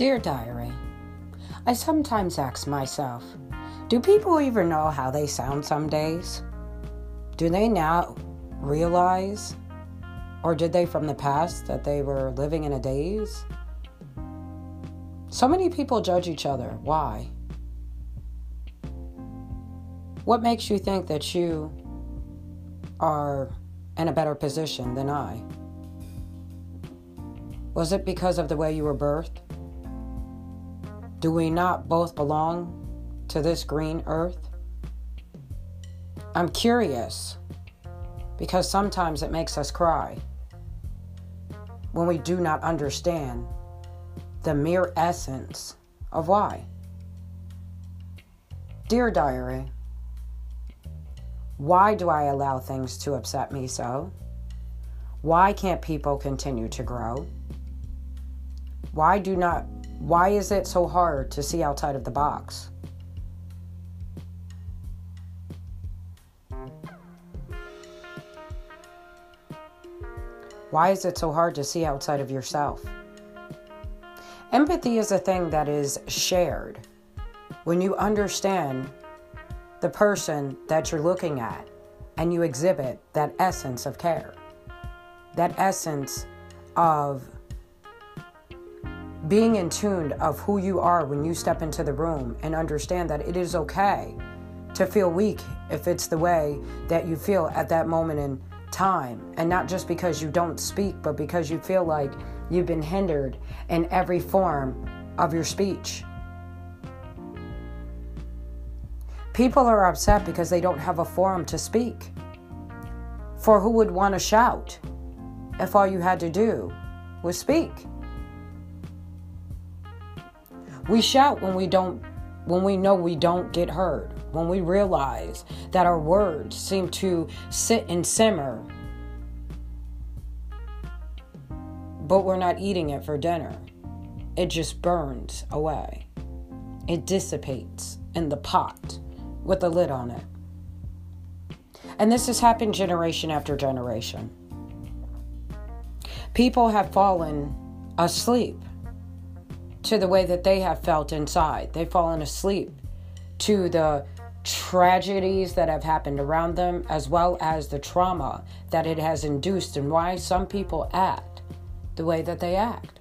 Dear Diary, I sometimes ask myself, do people even know how they sound some days? Do they now realize, or did they from the past, that they were living in a daze? So many people judge each other. Why? What makes you think that you are in a better position than I? Was it because of the way you were birthed? Do we not both belong to this green earth? I'm curious because sometimes it makes us cry when we do not understand the mere essence of why. Dear Diary, why do I allow things to upset me so? Why can't people continue to grow? Why do not why is it so hard to see outside of the box? Why is it so hard to see outside of yourself? Empathy is a thing that is shared. When you understand the person that you're looking at and you exhibit that essence of care, that essence of being in tune of who you are when you step into the room and understand that it is okay to feel weak if it's the way that you feel at that moment in time. And not just because you don't speak but because you feel like you've been hindered in every form of your speech. People are upset because they don't have a forum to speak. For who would want to shout if all you had to do was speak we shout when we don't when we know we don't get heard, when we realize that our words seem to sit and simmer, but we're not eating it for dinner. It just burns away. It dissipates in the pot with a lid on it. And this has happened generation after generation. People have fallen asleep to the way that they have felt inside. They've fallen asleep to the tragedies that have happened around them, as well as the trauma that it has induced, and why some people act the way that they act.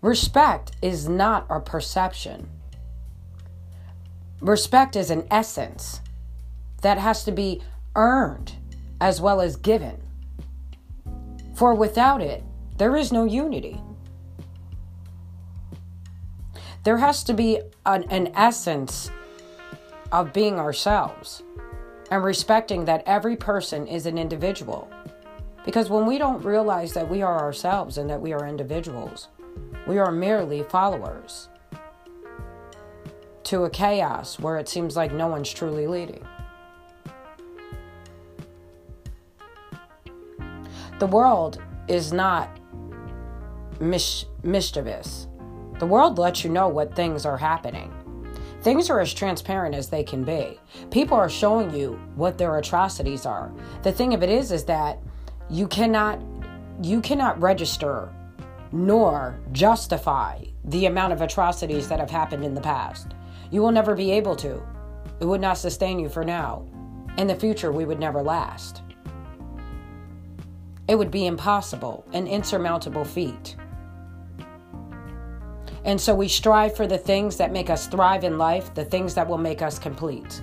Respect is not a perception. Respect is an essence that has to be earned as well as given. For without it, there is no unity. There has to be an, an essence of being ourselves and respecting that every person is an individual. Because when we don't realize that we are ourselves and that we are individuals, we are merely followers to a chaos where it seems like no one's truly leading. The world is not mis- mischievous. The world lets you know what things are happening. Things are as transparent as they can be. People are showing you what their atrocities are. The thing of it is is that you cannot you cannot register nor justify the amount of atrocities that have happened in the past. You will never be able to. It would not sustain you for now. In the future, we would never last. It would be impossible, an insurmountable feat. And so we strive for the things that make us thrive in life, the things that will make us complete.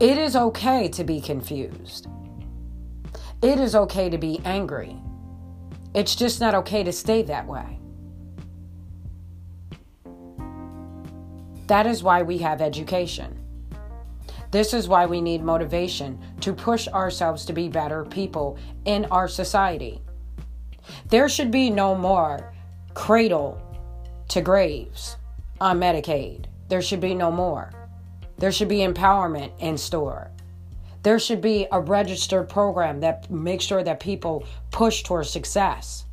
It is okay to be confused. It is okay to be angry. It's just not okay to stay that way. That is why we have education. This is why we need motivation to push ourselves to be better people in our society. There should be no more cradle to graves on Medicaid. There should be no more. There should be empowerment in store. There should be a registered program that makes sure that people push towards success.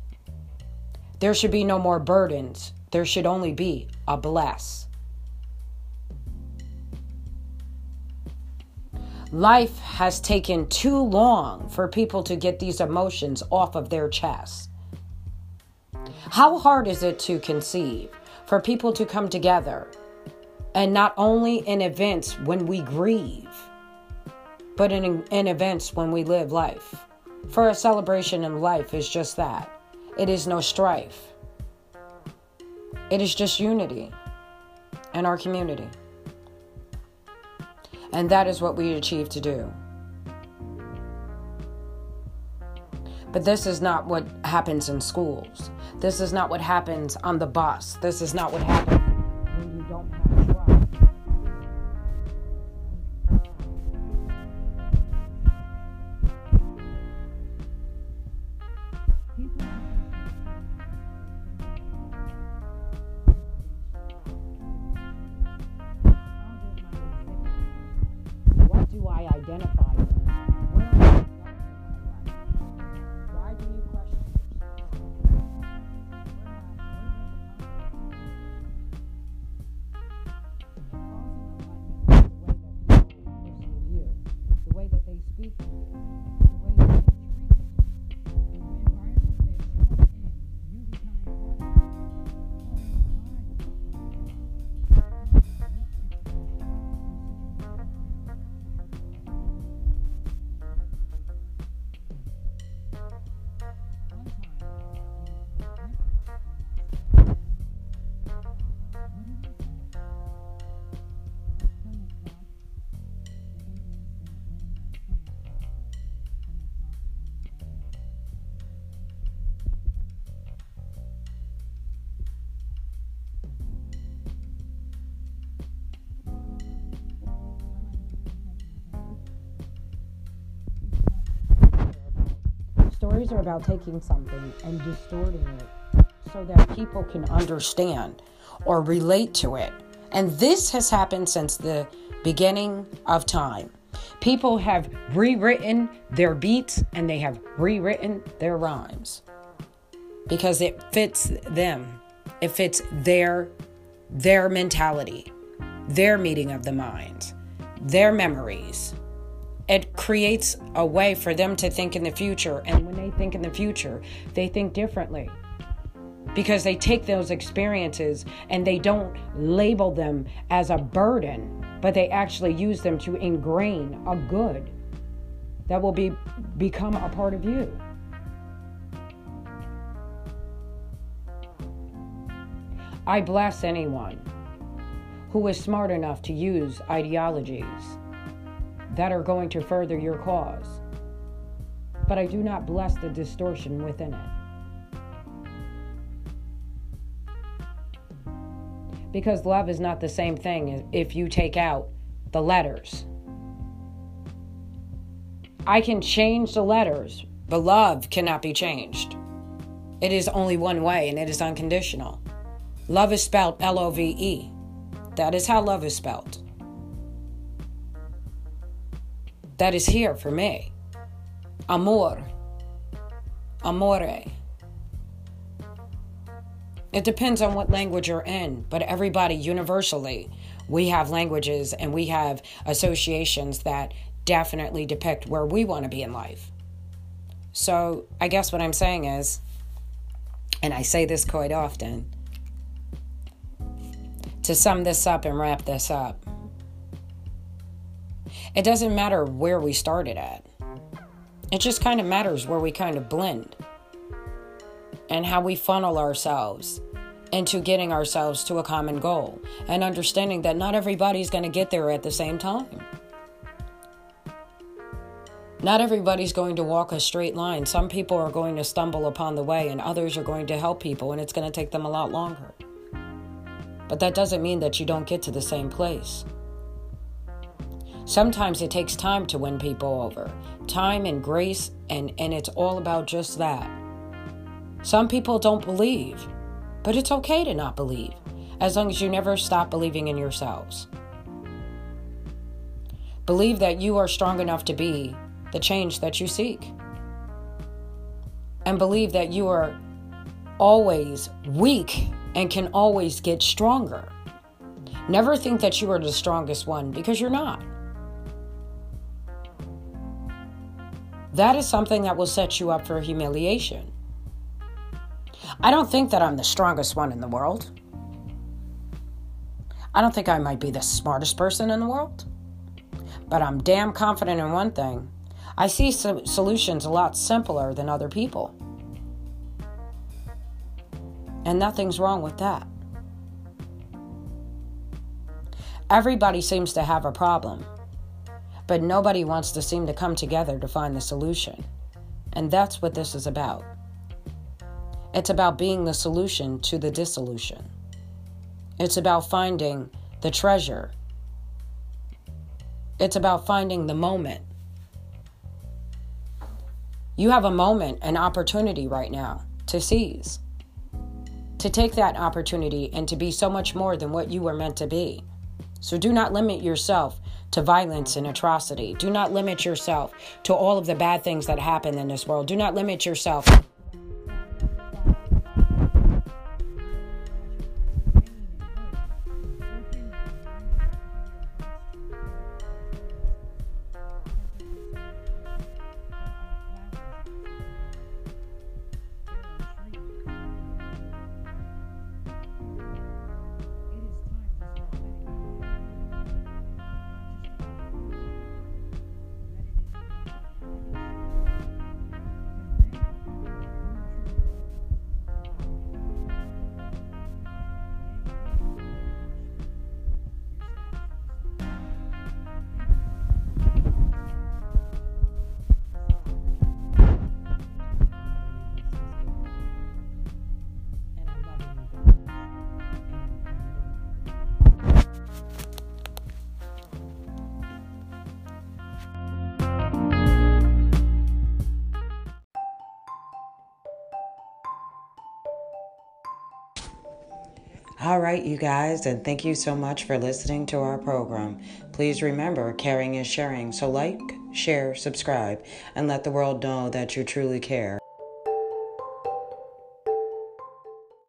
There should be no more burdens. There should only be a bless. Life has taken too long for people to get these emotions off of their chest. How hard is it to conceive for people to come together and not only in events when we grieve, but in, in events when we live life? For a celebration in life is just that it is no strife, it is just unity in our community. And that is what we achieve to do. But this is not what happens in schools. This is not what happens on the bus. This is not what happens way Stories are about taking something and distorting it so that people can understand or relate to it. And this has happened since the beginning of time. People have rewritten their beats and they have rewritten their rhymes because it fits them. It fits their their mentality, their meeting of the minds, their memories. It creates a way for them to think in the future. And when they think in the future, they think differently because they take those experiences and they don't label them as a burden, but they actually use them to ingrain a good that will be become a part of you. I bless anyone who is smart enough to use ideologies that are going to further your cause. But I do not bless the distortion within it. Because love is not the same thing if you take out the letters. I can change the letters, but love cannot be changed. It is only one way, and it is unconditional. Love is spelled L O V E. That is how love is spelled. That is here for me. Amor. Amore. It depends on what language you're in, but everybody universally, we have languages and we have associations that definitely depict where we want to be in life. So, I guess what I'm saying is, and I say this quite often, to sum this up and wrap this up, it doesn't matter where we started at. It just kind of matters where we kind of blend and how we funnel ourselves into getting ourselves to a common goal and understanding that not everybody's going to get there at the same time. Not everybody's going to walk a straight line. Some people are going to stumble upon the way, and others are going to help people, and it's going to take them a lot longer. But that doesn't mean that you don't get to the same place. Sometimes it takes time to win people over time and grace, and, and it's all about just that. Some people don't believe, but it's okay to not believe as long as you never stop believing in yourselves. Believe that you are strong enough to be the change that you seek. And believe that you are always weak and can always get stronger. Never think that you are the strongest one because you're not. That is something that will set you up for humiliation. I don't think that I'm the strongest one in the world. I don't think I might be the smartest person in the world. But I'm damn confident in one thing I see solutions a lot simpler than other people. And nothing's wrong with that. Everybody seems to have a problem, but nobody wants to seem to come together to find the solution. And that's what this is about. It's about being the solution to the dissolution. It's about finding the treasure. It's about finding the moment. You have a moment, an opportunity right now to seize, to take that opportunity and to be so much more than what you were meant to be. So do not limit yourself to violence and atrocity. Do not limit yourself to all of the bad things that happen in this world. Do not limit yourself All right, you guys, and thank you so much for listening to our program. Please remember, caring is sharing. So, like, share, subscribe, and let the world know that you truly care.